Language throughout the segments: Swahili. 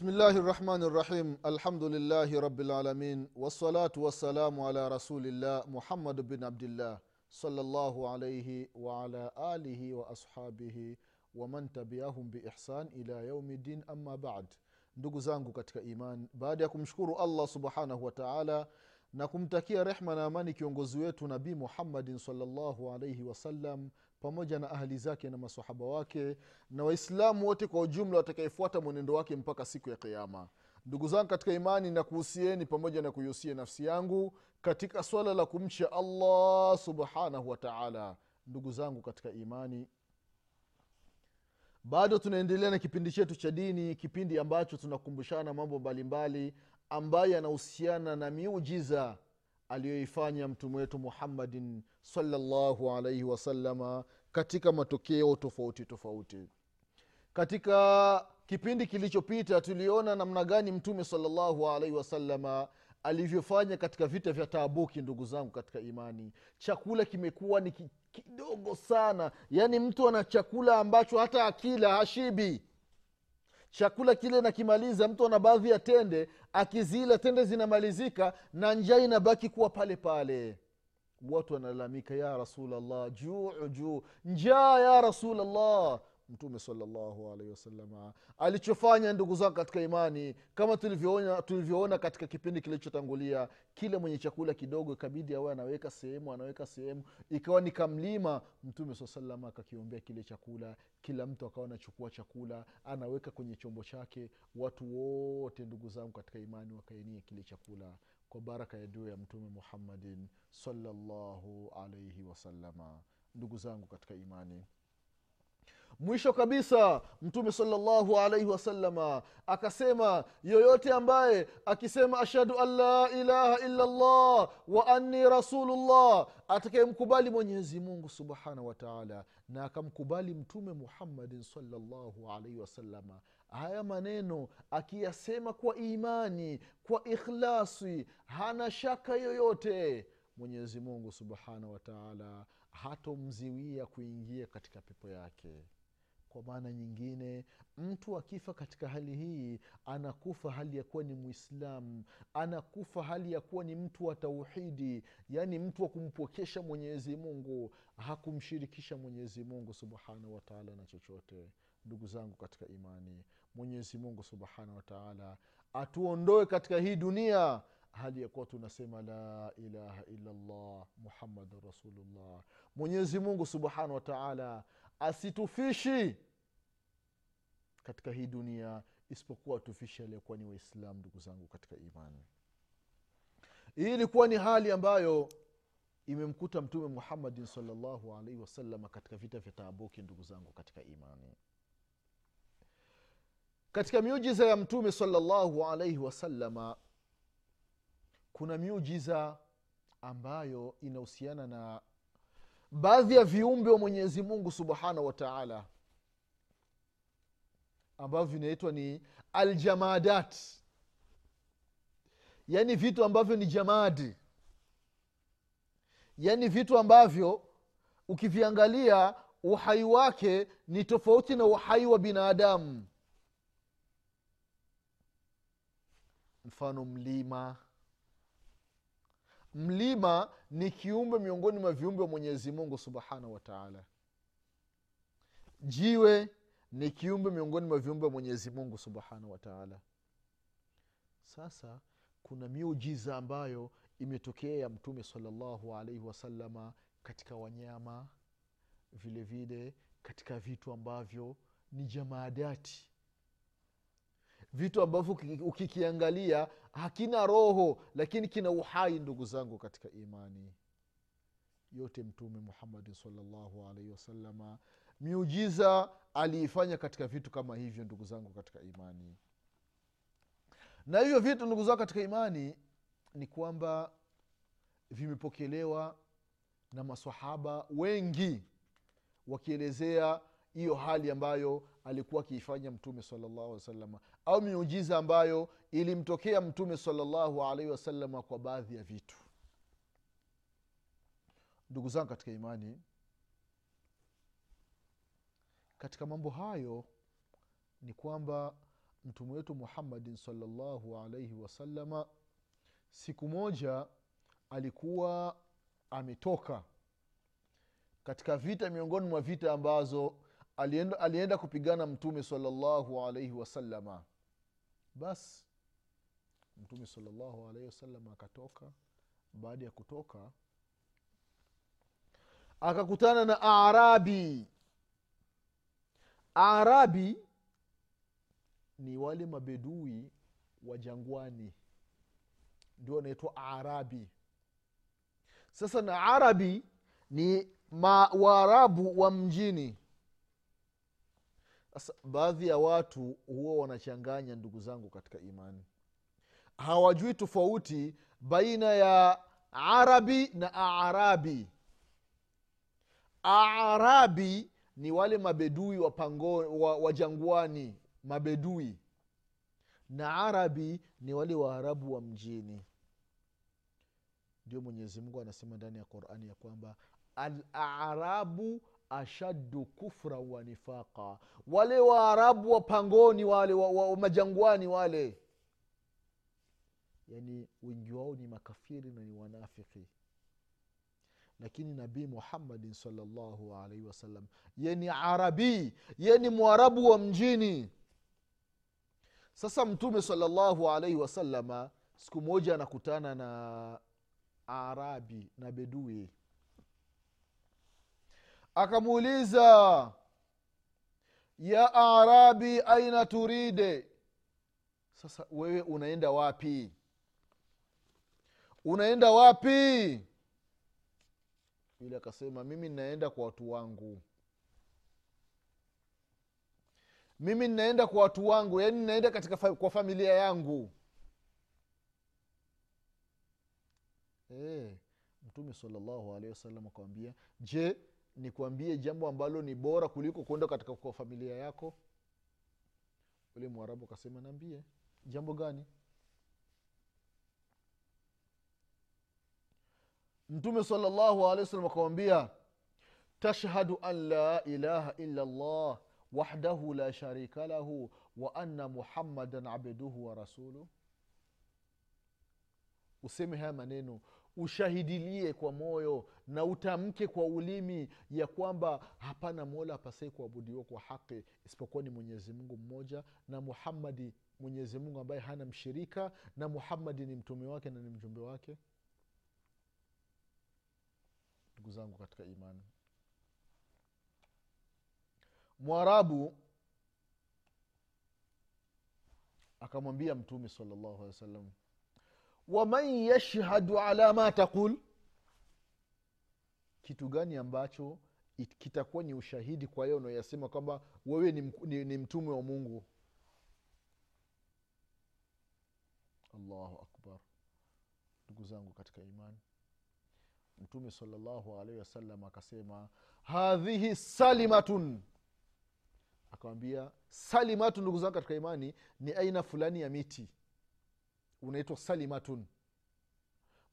بسم الله الرحمن الرحيم. الحمد لله رب العالمين والصلاة والسلام على رسول الله محمد بن عبد الله صلى الله عليه وعلى آله وأصحابه ومن تبعهم بإحسان إلى يوم الدين. أما بعد ndugu zangu katika iman baada ya kumshukuru allah subhanahu wa taala na kumtakia rehma na amani kiongozi wetu nabii muhammadin salllahu alaihi wasallam pamoja na ahli zake na masahaba wake na waislamu wote kwa ujumla watakaefuata mwenendo wake mpaka siku ya kiama ndugu zangu katika imani na kuhusieni pamoja na kuihusia nafsi yangu katika swala la kumcha allah subhanahu wataala ndugu zangu katika imani bado tunaendelea na kipindi chetu cha dini kipindi ambacho tunakumbushana mambo mbalimbali ambayo anahusiana na miujiza aliyoifanya mtume wetu muhammadin salllahu alaihi wasalama katika matokeo tofauti tofauti. Katika kipindi kilichopita tuliona namna gani mtume salllahu alaihi wasalama alivyofanya katika vita vya taabuki ndugu zangu katika imani. Chakula kimekuwa ni kidogo sana. Yaani mtu ana chakula ambacho hata akila hashibi chakula kile nakimaliza mtu ana baadhi ya tende akizila tende zinamalizika na njaa inabaki kuwa pale pale. Watu wanalalamika ya rasulllah juu juu. Njaa ya rasulllah mtume salllahu alaihi wasalama alichofanya ndugu zangu katika imani kama tulivyoona, tulivyoona katika kipindi kilichotangulia kile mwenye chakula kidogo ikabidi awe anaweka sehemu anaweka sehemu ikawa ni kamlima mtume saa akakiombea kile chakula kila mtu akawa anachukua chakula anaweka kwenye chombo chake watu wote ndugu zangu katika imani wakaenia kile chakula kwa baraka ya dua ya mtume muhammadin salllahu alaihi wasalama ndugu zangu katika imani mwisho kabisa mtume salllahu alaihi wasalama akasema yoyote ambaye akisema ashhadu an la ilaha illa llah wa anni rasulullah atakayemkubali mwenyezi mungu subhanahu wa taala na akamkubali mtume muhammadin salllahu alaihi wasalama haya maneno akiyasema kwa imani kwa ikhlasi hana shaka yoyote mwenyezi mungu subhanahu wa taala hatomziwia kuingia katika pepo yake kwa maana nyingine mtu akifa katika hali hii anakufa hali ya kuwa ni mwislamu anakufa hali ya kuwa ni mtu wa tauhidi yaani mtu wa kumpokesha mwenyezi mungu. Hakumshirikisha mwenyezi mungu subhanahu wataala na chochote. Ndugu zangu katika imani mwenyezi mungu subhanahu wataala atuondoe katika hii dunia. Hali ya kuwa tunasema la ilaha illallah muhammadun rasulullah. Mwenyezi mungu subhanahu wataala asitufishi katika hii dunia isipokuwa atufishi aliyekuwa ni waislam ndugu zangu katika imani. Hii ilikuwa ni hali ambayo imemkuta mtume muhammadin salllahu alaihi wasalama katika vita vya taabuki ndugu zangu katika imani. Katika miujiza ya mtume salllahu alaihi wasalama kuna miujiza ambayo inahusiana na baadhi ya viumbe wa mwenyezi mungu subhanahu wa taala ambavyo vinaitwa ni aljamadat. Yaani vitu ambavyo ni jamadi. Yaani vitu ambavyo ukiviangalia uhai wake ni tofauti na uhai wa binadamu. Mfano mlima mlima ni kiumbe miongoni mwa viumbe wa mwenyezi mungu subhanahu wataala jiwe ni kiumbe miongoni mwa viumbe wa mwenyezi mungu subhanahu wataala sasa kuna miujiza ambayo imetokea ya mtume salallahu alaihi wasalama katika wanyama vile vile katika vitu ambavyo ni jamaadati vitu ambavyo ukikiangalia hakina roho lakini kina uhai ndugu zangu katika imani. Yote mtume muhammadin salllahu alaihi wasalama miujiza aliifanya katika vitu kama hivyo ndugu zangu katika imani. Na hivyo vitu ndugu zangu katika imani ni kwamba vimepokelewa na masahaba wengi wakielezea hiyo hali ambayo alikuwa akiifanya mtume salllahu wasalama au miujiza ambayo ilimtokea mtume salllahu alaihi wasalama kwa baadhi ya vitu. Ndugu zangu katika imani katika mambo hayo ni kwamba mtume wetu muhammadin salllahu alaihi wasalama siku moja alikuwa ametoka katika vita miongoni mwa vita ambazo alienda, alienda kupigana mtume salllahu alaihi wasalama basi mtume salllahu alaihi wasalama akatoka. Baada ya kutoka akakutana na arabi. Arabi ni wale mabedui wa jangwani. Ndio wanaitwa arabi. Sasa na arabi ni ma waarabu wa mjini sasa baadhi ya watu huwa wanachanganya ndugu zangu katika imani. Hawajui tofauti baina ya arabi na arabi arabi ni wale mabedui wa, pango, wa, wa jangwani mabedui. Na arabi ni wale waarabu wa mjini. Ndio mwenyezi mungu anasema ndani ya qurani ya kwamba alarabu ashaddu kufra wa nifaqa. Wale waarabu wa pangoni wale wa, wa, wa majangwani wale. Yani wengi wao ni makafiri na ni wanafiki. Lakini nabii muhammadin salllahu alaihi wasallam ye ni arabii ye ni mwarabu wa mjini. Sasa mtume salllahu alaihi wasalama siku moja anakutana na arabi na bedui akamuuliza ya arabi aina turide? Sasa wewe unaenda wapi? Unaenda wapi? Yule akasema mimi ninaenda kwa watu wangu. Mimi ninaenda kwa watu wangu yaani ninaenda katika fa- kwa familia yangu. E, mtume salllahu alehi wasallam akawambia je nikuambie jambo ambalo ni bora kuliko kwenda katika kwa familia yako. Ule mwarabu akasema naambie jambo gani? Mtume salllahu alehi wasallam akamwambia tashhadu an la ilaha illa llah wahdahu la sharika lahu wa anna muhammadan abduhu wa rasuluh. Useme haya maneno ushahidilie kwa moyo na utamke kwa ulimi ya kwamba hapana mola apasai kuabudiwa kwa haki isipokuwa ni mwenyezi mungu mmoja na muhammadi mwenyezi mungu ambaye hana mshirika na muhammadi ni mtume wake na ni mjumbe wake. Ndugu zangu katika imani mwarabu akamwambia mtume salllahu alehi wa sallam waman yashhadu ala ma taqul kitu gani ambacho kitakuwa ni ushahidi kwa hiyo unaoyasema kwamba wewe ni, ni, ni mtume wa mungu? Allahu akbar. Ndugu zangu katika imani mtume salllahu alaihi wasallam akasema hadhihi salimatun. Akawambia salimatu ndugu zangu katika imani ni aina fulani ya miti unaitwa salimatun.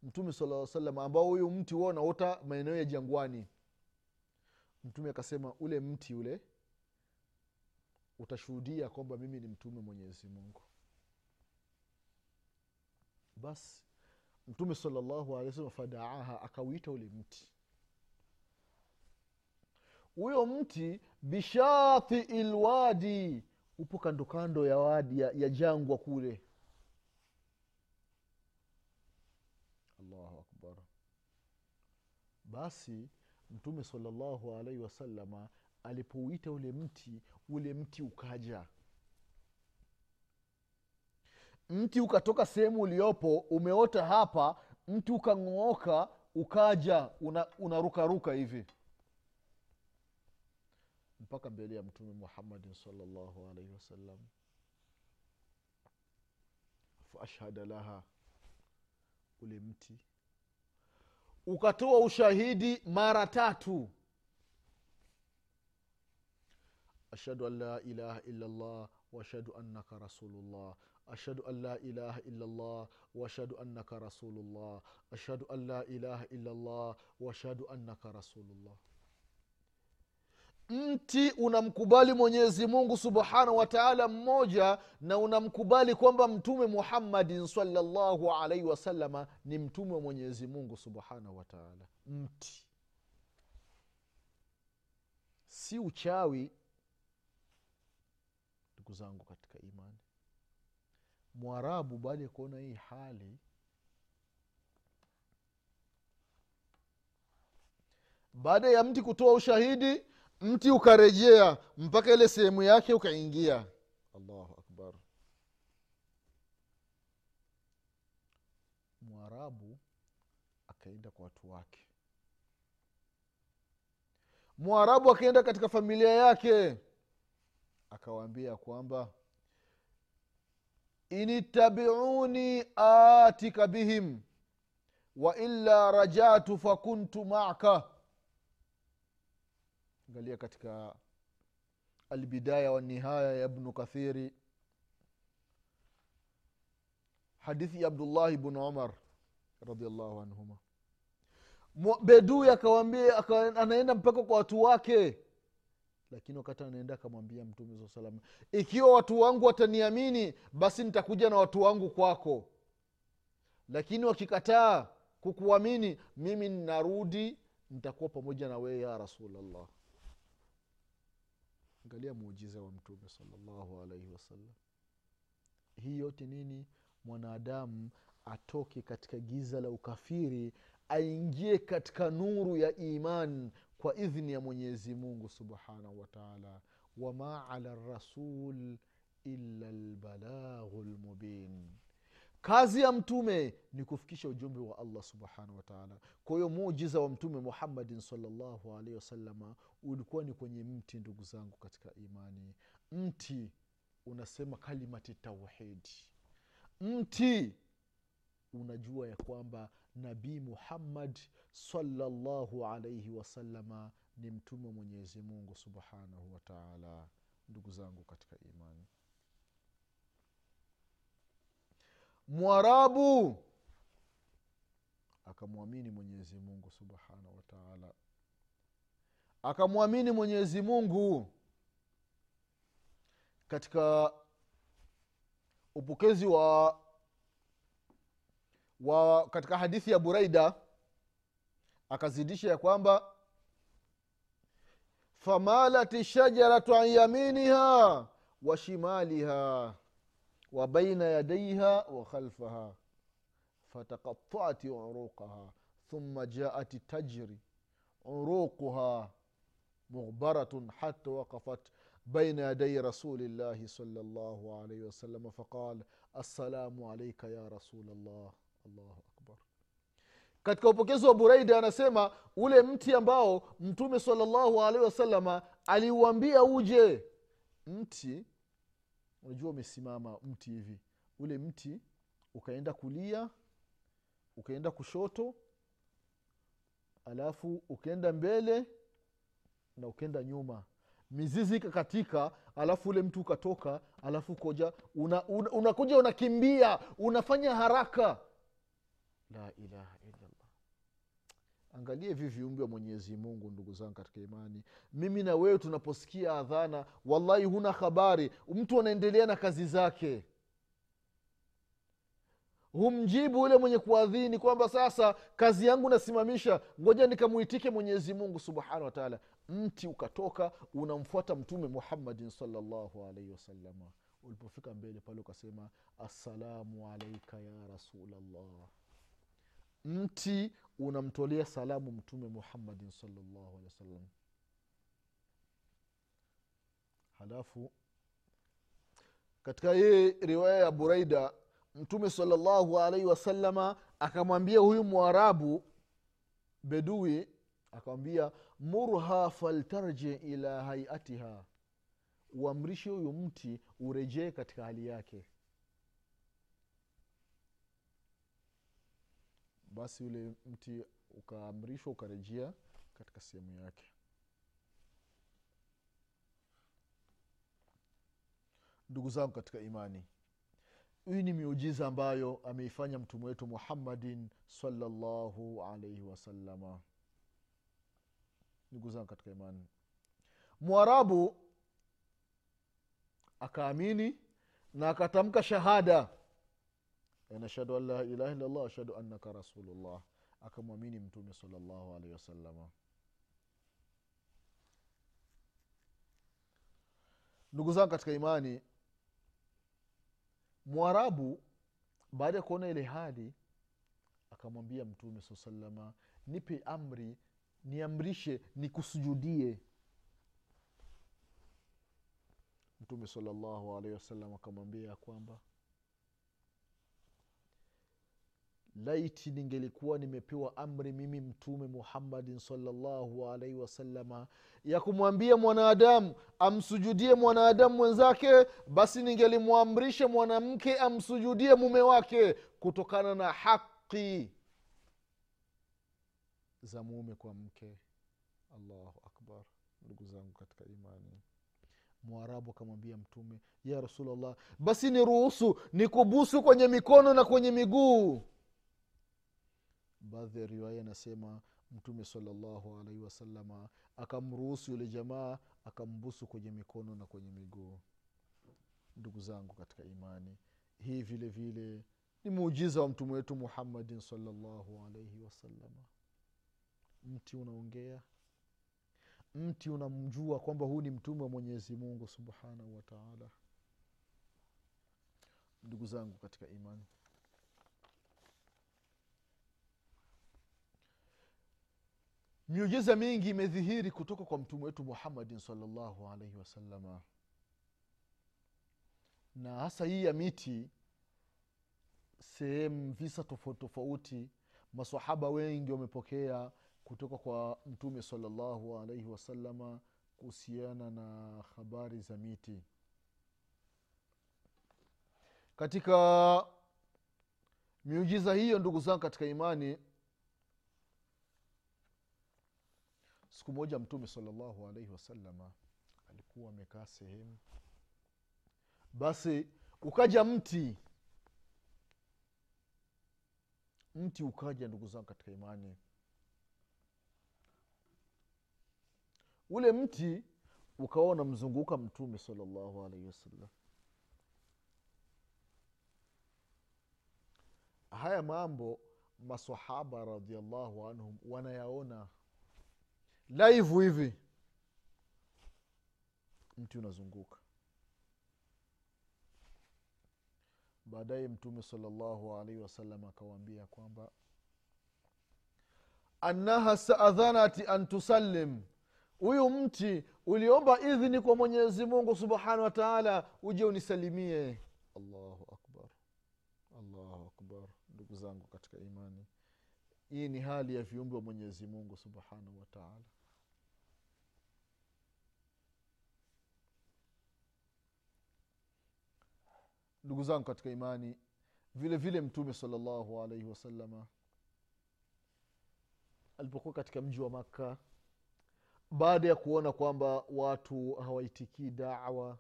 Mtume salaa salam ambao huyu mti huwa unaota maeneo ya jangwani. Mtume akasema ule mti ule utashuhudia kwamba mimi ni mtume mwenyezi mungu. Basi mtume salallahu alehi wasallam fadaaha akauita ule mti. Huyo mti bishati lwadi upo kando kando ya wadi ya, ya jangwa kule allahu akbar basi mtume salllahu alaihi wasalama alipouita ule mti ule mti ukaja. Mti ukatoka sehemu uliopo umeota hapa mti ukang'ooka ukaja unarukaruka una hivi. Mpaka mbele ya mtume muhammadin salllahu alaihi wasallam faashhada laha ule mti ukatoa ushahidi mara tatu. Ashhadu an la ilaha illallah waashhadu annaka rasulullah. Ashhadu an la ilaha illallah waashhadu annaka rasulullah. Ashhadu an la ilaha illallah waashhadu annaka rasulullah mti unamkubali mwenyezi mungu subhanahu wa taala mmoja na unamkubali kwamba mtume muhammadin salllahu alaihi wasalama ni mtume wa mwenyezi mungu subhanahu wa taala. Mti. Si uchawi ndugu zangu katika imani. Mwarabu baada ya kuona hii hali baada ya mti kutoa ushahidi mti ukarejea mpaka ile sehemu yake ukaingia. Allahu akbar. Mwarabu akaenda kwa watu wake. Mwarabu akaenda katika familia yake. Akawaambia kwamba initabiuni atika bihim waila rajatu fakuntu maka angalia katika albidaya wanihaya ya ibnu kathiri. Hadithi ya abdullahi bnu umar radiallahu anhuma. Bedui akawambia anaenda mpaka kwa watu wake. Lakini wakati anaenda akamwambia mtume saa salama ikiwa watu wangu wataniamini basi nitakuja na watu wangu kwako. Lakini wakikataa kukuamini mimi ninarudi nitakuwa pamoja na wewe ya rasulllah angalia muujiza wa mtume salllahu alaihi wasallam hii yote nini? Mwanadamu atoke katika giza la ukafiri aingie katika nuru ya iman kwa idhni ya mwenyezi mungu subhanahu wataala wama ala rasul illa lbalaghu lmubin kazi ya mtume ni kufikisha ujumbe wa allah subhanahu wataala kwa hiyo muujiza wa mtume muhammadin salllahu alaihi wasalama ulikuwa ni kwenye mti ndugu zangu katika imani. Mti unasema kalimati tauhidi mti unajua ya kwamba nabii muhammad salllahu alaihi wasalama ni mtume wa mwenyezi mungu subhanahu wataala ndugu zangu katika imani mwarabu. Akamwamini mwenyezi mungu subhanahu wataala akamwamini mwenyezi mungu. Katika upokezi wa wa katika hadithi ya buraida akazidisha ya kwamba famalat shajaratu an yaminiha wa shimaliha wa baina yadaiha wa khalfaha fataqataat uruqaha thumma jaat tajri uruquha مغبرة حتى وقفت بين يدي رسول الله صلى الله عليه وسلم فقال السلام عليك يا رسول الله allahu akbar katika upokezi wa buraida anasema ule mti ambao mtume salallahu alaihi wasalama aliuambia uje mti unajua umesimama mti hivi. Ule mti ukaenda kulia ukaenda kushoto alafu ukaenda mbele na ukaenda nyuma. Mizizi ikakatika alafu ule mtu ukatoka alafu koja unakuja una, una, una unakimbia unafanya haraka. La ilaha illallah angalie hivi viumbe wa mwenyezi mungu ndugu zangu katika imani. Mimi na wewe tunaposikia adhana wallahi huna habari. Mtu anaendelea na kazi zake. Humjibu yule mwenye kuadhini kwamba sasa kazi yangu nasimamisha ngoja nikamuitike mwenyezi mungu subhanahu wataala mti ukatoka unamfuata mtume muhammadin salllahu alaihi wasalama ulipofika mbele pale ukasema assalamu alaika ya rasulllah mti unamtolea salamu mtume muhammadin salllahu alehi wasallam. Halafu katika hii riwaya ya buraida mtume salllahu alaihi wasalama akamwambia huyu mwarabu bedui akamwambia murha faltarji ila haiatiha uamrishe huyu mti urejee katika hali yake basi ule mti ukaamrishwa ukarejea katika sehemu yake. Ndugu zangu katika imani hii ni miujiza ambayo ameifanya mtume wetu muhammadin salallahu alaihi wasalama ndugu zangu katika imani mwarabu akaamini na akatamka shahada nashhadu an la ilaha illallah ashhadu annaka rasulullah. Akamwamini mtume salllahu alaihi wasalama ndugu zangu katika imani mwarabu baada ya kuona ile hali akamwambia mtume saa salama nipe amri niamrishe nikusujudie. Mtume salallahu alaihi wasallam akamwambia kwamba laiti ningelikuwa nimepewa amri mimi mtume muhammadin salllahu alaihi wasalama ya kumwambia mwanadamu amsujudie mwanadamu mwenzake basi ningelimwamrisha mwanamke amsujudie mume wake kutokana na haqi za mume kwa mke. Allahu akbar ndugu zangu katika imani. Mwarabu akamwambia mtume ya rasulllah basi niruhusu nikubusu kwenye mikono na kwenye miguu baadhi ya riwaya inasema mtume salallahu alaihi wasalama akamruhusu yule jamaa akambusu kwenye mikono na kwenye miguu. Ndugu zangu katika imani hii vile vile ni muujiza wa mtume wetu muhammadin salallahu alaihi wasalama mti unaongea mti unamjua kwamba huu ni mtume wa mwenyezi mungu subhanahu wataala ndugu zangu katika imani miujiza mingi imedhihiri kutoka kwa mtume wetu muhammadin salllahu alaihi wasalama na hasa hii ya miti sehemu visa tofauti tofauti masahaba wengi wamepokea kutoka kwa mtume salallahu alaihi wasalama kuhusiana na habari za miti. Katika miujiza hiyo ndugu zangu katika imani siku moja mtume salllahu alaihi wasalama alikuwa amekaa sehemu. Basi ukaja mti. Mti ukaja ndugu zangu katika imani. Ule mti ukawa unamzunguka mtume salallahu alaihi wasallam. Haya mambo masahaba radiallahu anhum wanayaona laivu hivi. Mti unazunguka. Baadaye mtume salallahu alaihi wasallam akawaambia kwamba annaha saadhanati an tusallim. Huyu mti uliomba idhini kwa mwenyezi mungu subhanahu wa taala uje unisalimie. Allahu akbar. Allahu akbar. Ndugu zangu katika imani hii ni hali ya viumbe wa mwenyezi mungu subhanahu wa taala ndugu zangu katika imani vile vile mtume salllahu alaihi wasalama alipokuwa katika mji wa makka baada ya kuona kwamba watu hawaitikii dawa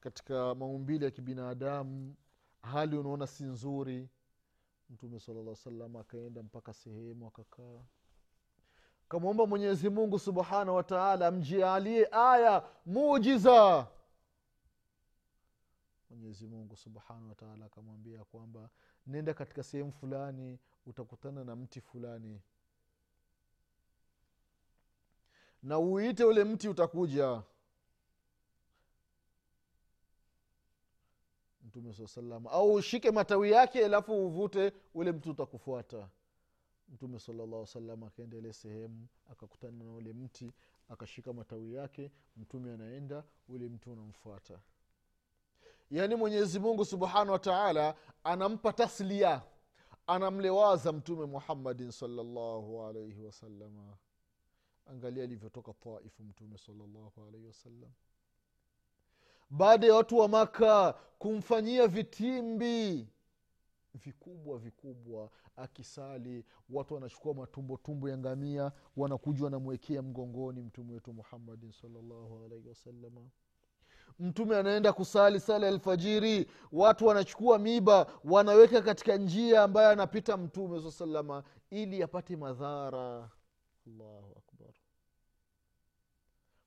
katika maumbili ya kibinadamu hali unaona si nzuri mtume sala salam akaenda mpaka sehemu akakaa. Kamwomba mwenyezi mungu subhanahu wataala amjialie aya mujiza mwenyezi mungu subhanahu wataala akamwambia kwamba nenda katika sehemu fulani utakutana na mti fulani. Na uite ule mti utakuja. Mtume saa salam au ushike matawi yake alafu uvute ule mti utakufuata. Mtume salallahu salam akaenda ile sehemu akakutana na ule mti akashika matawi yake mtume anaenda ule mti unamfuata yaani mwenyezi mungu subhanahu wa taala anampa taslia anamlewaza mtume muhammadin salllahu alaihi wasalama angalia alivyotoka taifu mtume salllahu alaihi wasallam baada ya watu wa maka kumfanyia vitimbi vikubwa vikubwa akisali watu wanachukua matumbotumbo ya ngamia wanakuja wanamwekea mgongoni mtume wetu muhammadin salllahu alaihi wasalama mtume anaenda kusali sala ya alfajiri watu wanachukua miba wanaweka katika njia ambayo anapita mtume saa salama ili apate madhara. Allahu akbar.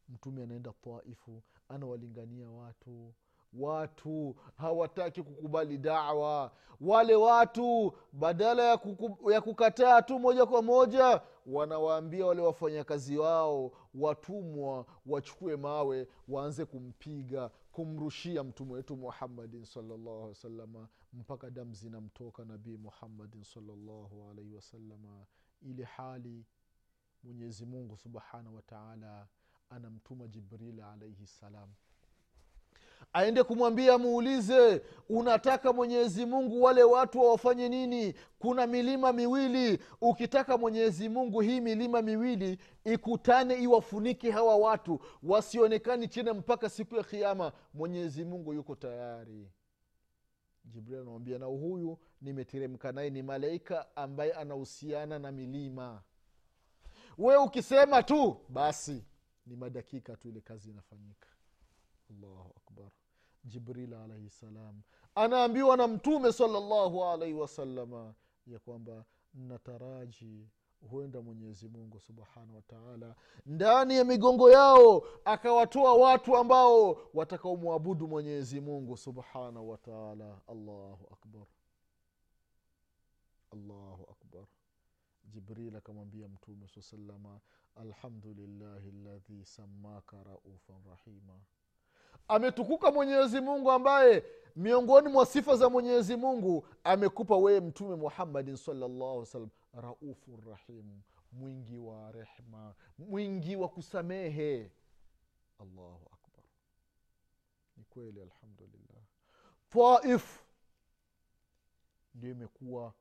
Mtume anaenda taifu anawalingania watu watu hawataki kukubali dawa. Wale watu badala ya, kuku, ya kukataa tu moja kwa moja wanawaambia wale wafanyakazi wao watumwa wachukue mawe waanze kumpiga kumrushia mtume wetu muhammadin salllahu wasalama mpaka damu zinamtoka nabii muhammadin salllahu alaihi wasalama ili hali mwenyezi mungu subhanahu wataala anamtuma jibril alaihi salam aende kumwambia muulize unataka mwenyezi mungu wale watu wawafanye nini? Kuna milima miwili. Ukitaka mwenyezi mungu hii milima miwili ikutane iwafunike hawa watu wasionekani tena mpaka siku ya kiama mwenyezi mungu yuko tayari. Jibril anamwambia na huyu nimeteremka naye ni malaika ambaye anahusiana na milima. We ukisema tu basi ni madakika tu ile kazi inafanyika allahu akbar. Jibril alaihi salam. Anaambiwa na mtume salllahu alaihi wasalama ya kwamba nataraji huenda mwenyezi mungu subhanahu wataala ndani ya migongo yao akawatoa watu ambao watakaomwabudu mwenyezi mungu subhanahu wataala allahu akbar. Allahu akbar. Jibril akamwambia mtume saa salama alhamdulillahi ladhi samaka raufan rahima ametukuka mwenyezi mungu ambaye miongoni mwa sifa za mwenyezi mungu amekupa wewe mtume muhammadin salllahu salam raufu rahimu mwingi wa rehma mwingi wa kusamehe. Allahu akbar. Ni kweli alhamdulillah. Taif ndio imekuwa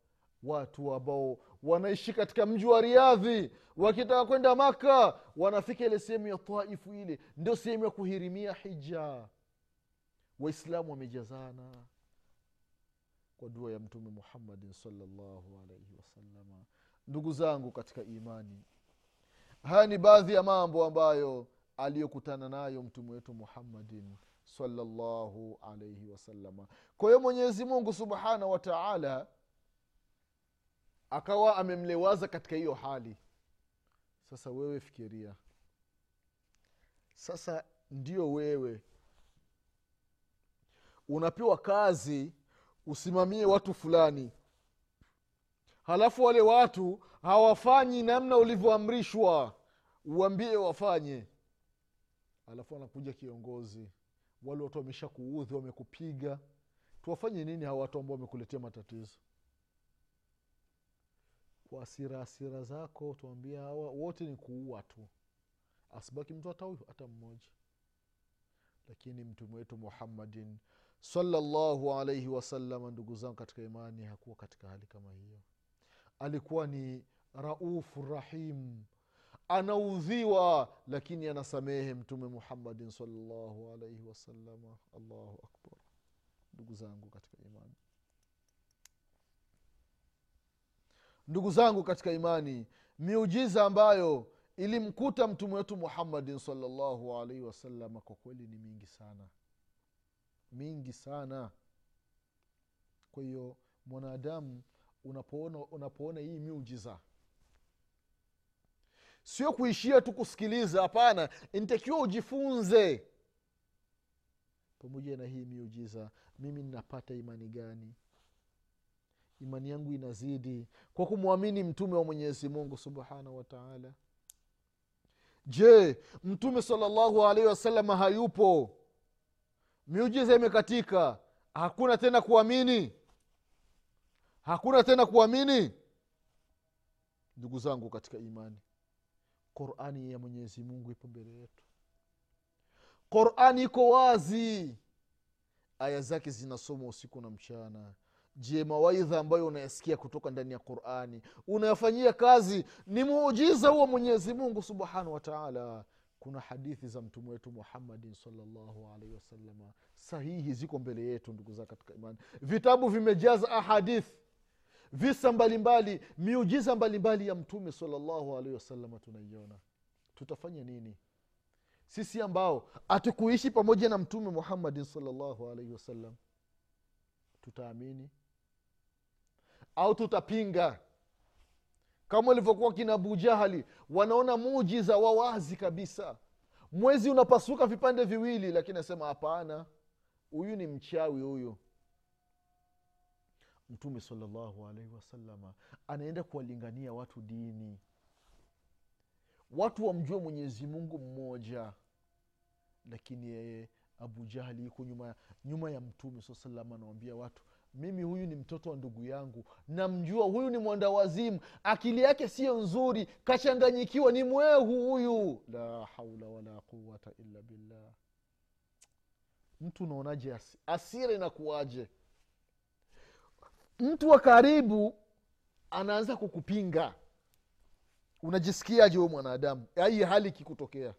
watu ambao wanaishi katika mji wa riadhi. Wakitaka kwenda maka wanafika ile sehemu ya taifu ile. Ndio sehemu ya kuhirimia hija. Waislamu wamejazana kwa dua ya mtume muhammadin salllahu alaihi wasalama ndugu zangu katika imani haya ni baadhi ya mambo ambayo aliyokutana nayo mtume wetu muhammadin salllahu alaihi wasalama kwa hiyo mwenyezi mungu subhanahu wa taala akawa amemlewaza katika hiyo hali. Sasa wewe fikiria. Sasa ndio wewe. Unapewa kazi usimamie watu fulani. Halafu wale watu hawafanyi namna ulivyoamrishwa. Uambie wafanye. Alafu anakuja kiongozi. Wale watu wamesha kuudhi wamekupiga. Tuwafanye nini hawa watu ambao wamekuletea matatizo kwa asira zako tuambia hawa wote ni kuua tu. Asibaki mtu hata huyu hata mmoja. Lakini mtume wetu muhammadin salallahu alaihi wasalama ndugu zangu katika imani hakuwa katika hali kama hiyo. Alikuwa ni raufu rahim. Anaudhiwa lakini anasamehe mtume muhammadin salllahu alaihi wasalama allahu akbar. Ndugu zangu katika imani ndugu zangu katika imani miujiza ambayo ilimkuta mtume wetu muhammadin salllahu alaihi wasalama kwa kweli ni mingi sana. Mingi sana. Kwa hiyo mwanadamu unapoona unapoona hii miujiza sio kuishia tu kusikiliza hapana intakiwa ujifunze. Pamoja na hii miujiza mimi ninapata imani gani imani yangu inazidi. Kwa kumwamini mtume wa mwenyezi mungu subhanahu wataala je mtume salllahu alaihi wasalama hayupo? Miujiza imekatika. Hakuna tena kuamini? Hakuna tena kuamini? Ndugu zangu katika imani qurani ya mwenyezi mungu ipo mbele yetu. Qurani iko wazi. Aya zake zinasoma usiku na mchana je mawaidha ambayo unayasikia kutoka ndani ya qurani unayafanyia kazi ni muujiza huo mwenyezi mungu subhanahu wataala kuna hadithi za mtume wetu muhammadin salllahu alaihi wasalama sahihi ziko mbele yetu ndugu zao katika imani. Vitabu vimejaza ahadithi visa mbalimbali miujiza mbalimbali ya mtume salllahu alaihi wasalama tunaiona. Tutafanya nini? Sisi ambao hatukuishi pamoja na mtume muhammadin salllahu alaihi wasallam tutaamini au tutapinga kama ilivyokuwa kina abu jahali wanaona mujiza wa wazi kabisa. Mwezi unapasuka vipande viwili lakini asema hapana huyu ni mchawi huyu. Mtume salllahu alaihi wasalama anaenda kuwalingania watu dini. Watu wamjue mwenyezi mungu mmoja lakini yeye abu jahali yuko nyuma, nyuma ya mtume saa salama anawambia watu mimi huyu ni mtoto wa ndugu yangu. Namjua huyu ni mwanda wazimu akili yake siyo nzuri. Kachanganyikiwa ni mwehu huyu. La haula wala quwata illa billah. Mtu unaonaje asi, asira inakuwaje? Mtu wa karibu anaanza kukupinga. Unajisikiaje we mwanadamu? Ai hali ikikutokea.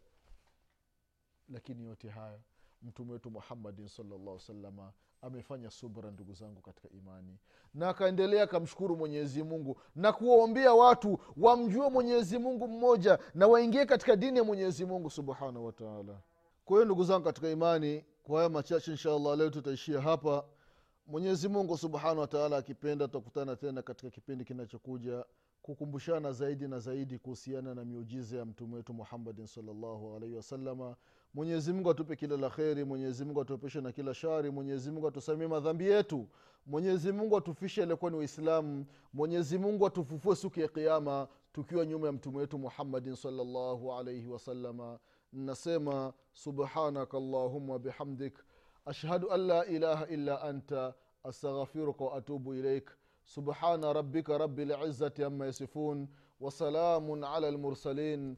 Lakini yote haya mtume wetu muhammadin salllah salama amefanya subra ndugu zangu katika imani. Na akaendelea akamshukuru mwenyezi mungu na kuwaombea watu wamjue mwenyezi mungu mmoja na waingie katika dini ya mwenyezi mungu subhanahu wataala kwa hiyo ndugu zangu katika imani kwa haya machache inshallah leo tutaishia hapa. Mwenyezi mungu subhanahu wataala akipenda tutakutana tena katika kipindi kinachokuja kukumbushana zaidi na zaidi kuhusiana na miujiza ya mtume wetu muhammadin salllahu alaihi wasalama mwenyezi mungu atupe kila la kheri mwenyezimungu mungu na kila shari mwenyezimungu atusamie madhambi yetu. Mwenyezi mungu atufishe aliyekuwa ni waislamu. Mwenyezi atufufue siku ya kiama tukiwa nyuma ya mtume wetu muhammadin salllahu alaihi wasalama nasema subhanaka allahuma bihamdik. Ashhadu an la ilaha illa anta. Astaghfiruka waatubu ilaik subhana rabika rabi lizati ama yasifun. Wasalamun ala lmursalin